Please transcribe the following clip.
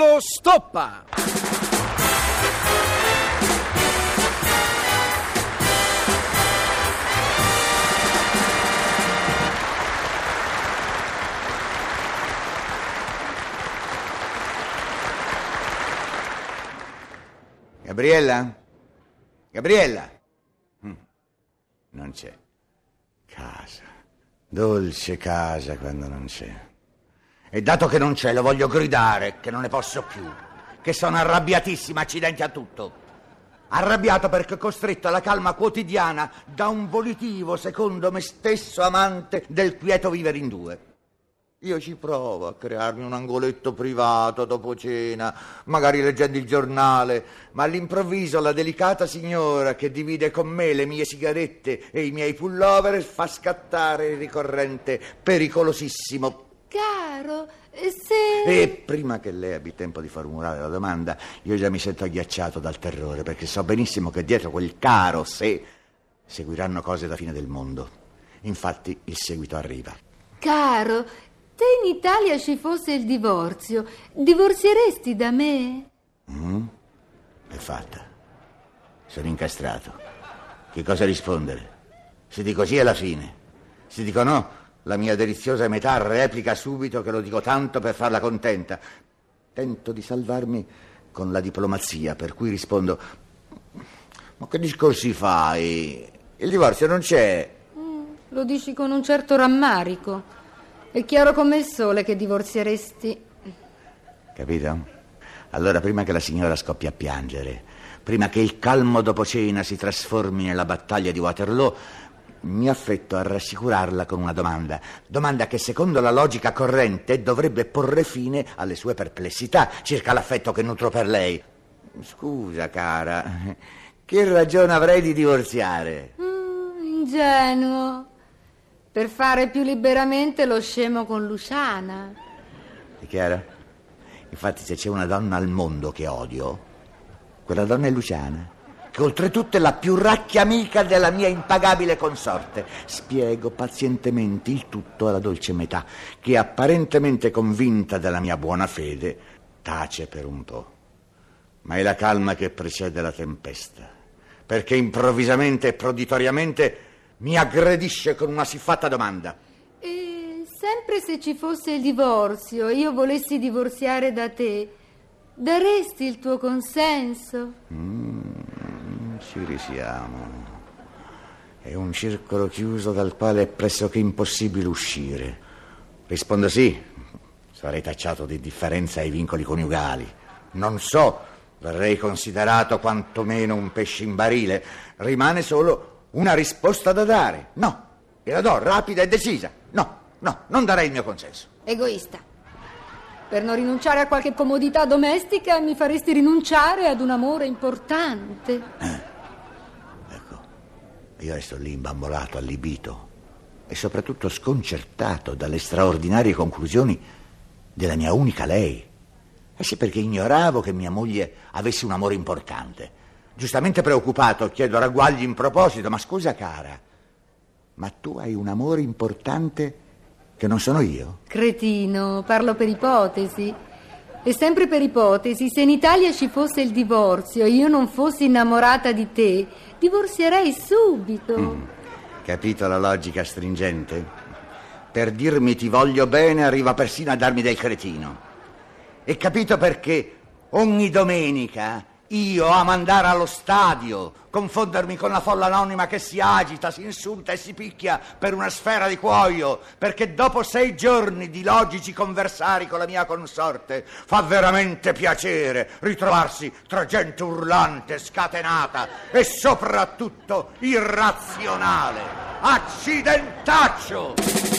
Angolo stoppa! Gabriella? Gabriella? Mm, Non c'è. Casa. Dolce casa quando non c'è. E dato che non c'è, lo voglio gridare, che non ne posso più. Che sono arrabbiatissima, accidenti a tutto. Arrabbiato perché costretto alla calma quotidiana da un volitivo, secondo me stesso, amante del quieto vivere in due. Io ci provo a crearmi un angoletto privato dopo cena, magari leggendo il giornale, ma all'improvviso la delicata signora che divide con me le mie sigarette e i miei pullover fa scattare il ricorrente pericolosissimo. Caro, se... E prima che lei abbia tempo di formulare la domanda, io già mi sento agghiacciato dal terrore, perché so benissimo che dietro quel caro se seguiranno cose da fine del mondo. Infatti il seguito arriva. Caro, se in Italia ci fosse il divorzio, divorzieresti da me? Mm? È fatta. Sono incastrato. Che cosa rispondere? Se dico sì è la fine. Se dico no, la mia deliziosa metà replica subito che lo dico tanto per farla contenta. Tento di salvarmi con la diplomazia, per cui rispondo: Ma che discorsi fai? Il divorzio non c'è. Mm, lo dici con un certo rammarico. È chiaro come il sole che divorzieresti. Capito? Allora, prima che la signora scoppi a piangere, prima che il calmo dopo cena si trasformi nella battaglia di Waterloo, mi affretto a rassicurarla con una domanda. Domanda che, secondo la logica corrente, dovrebbe porre fine alle sue perplessità circa l'affetto che nutro per lei. Scusa, cara, che ragione avrei di divorziare? Mm, ingenuo. Per fare più liberamente lo scemo con Luciana. È chiaro? Infatti, se c'è una donna al mondo che odio, quella donna è Luciana, che oltretutto è la più racchia amica della mia impagabile consorte. Spiego pazientemente il tutto alla dolce metà, che apparentemente convinta della mia buona fede, tace per un po'. Ma è la calma che precede la tempesta, perché improvvisamente e proditoriamente mi aggredisce con una siffatta domanda. E sempre se ci fosse il divorzio e io volessi divorziare da te, daresti il tuo consenso? Mm, ci risiamo. È un circolo chiuso dal quale è pressoché impossibile uscire. Rispondo sì. Sarei tacciato di differenza ai vincoli coniugali. Non so, verrei considerato quantomeno un pesce in barile. Rimane solo una risposta da dare. No, e la do rapida e decisa. No, no, non darei il mio consenso. Egoista. Per non rinunciare a qualche comodità domestica mi faresti rinunciare ad un amore importante. Ecco, io resto lì imbambolato, allibito e soprattutto sconcertato dalle straordinarie conclusioni della mia unica lei. E sì, perché ignoravo che mia moglie avesse un amore importante. Giustamente preoccupato, chiedo ragguagli in proposito, ma scusa cara, ma tu hai un amore importante che non sono io? Cretino, parlo per ipotesi. E sempre per ipotesi, se in Italia ci fosse il divorzio e io non fossi innamorata di te, divorzierei subito. Mm. Capito la logica stringente? Per dirmi ti voglio bene arriva persino a darmi del cretino. E capito perché ogni domenica io amo andare allo stadio, confondermi con la folla anonima che si agita, si insulta e si picchia per una sfera di cuoio, perché dopo sei giorni di logici conversari con la mia consorte fa veramente piacere ritrovarsi tra gente urlante, scatenata e soprattutto irrazionale. Accidentaccio!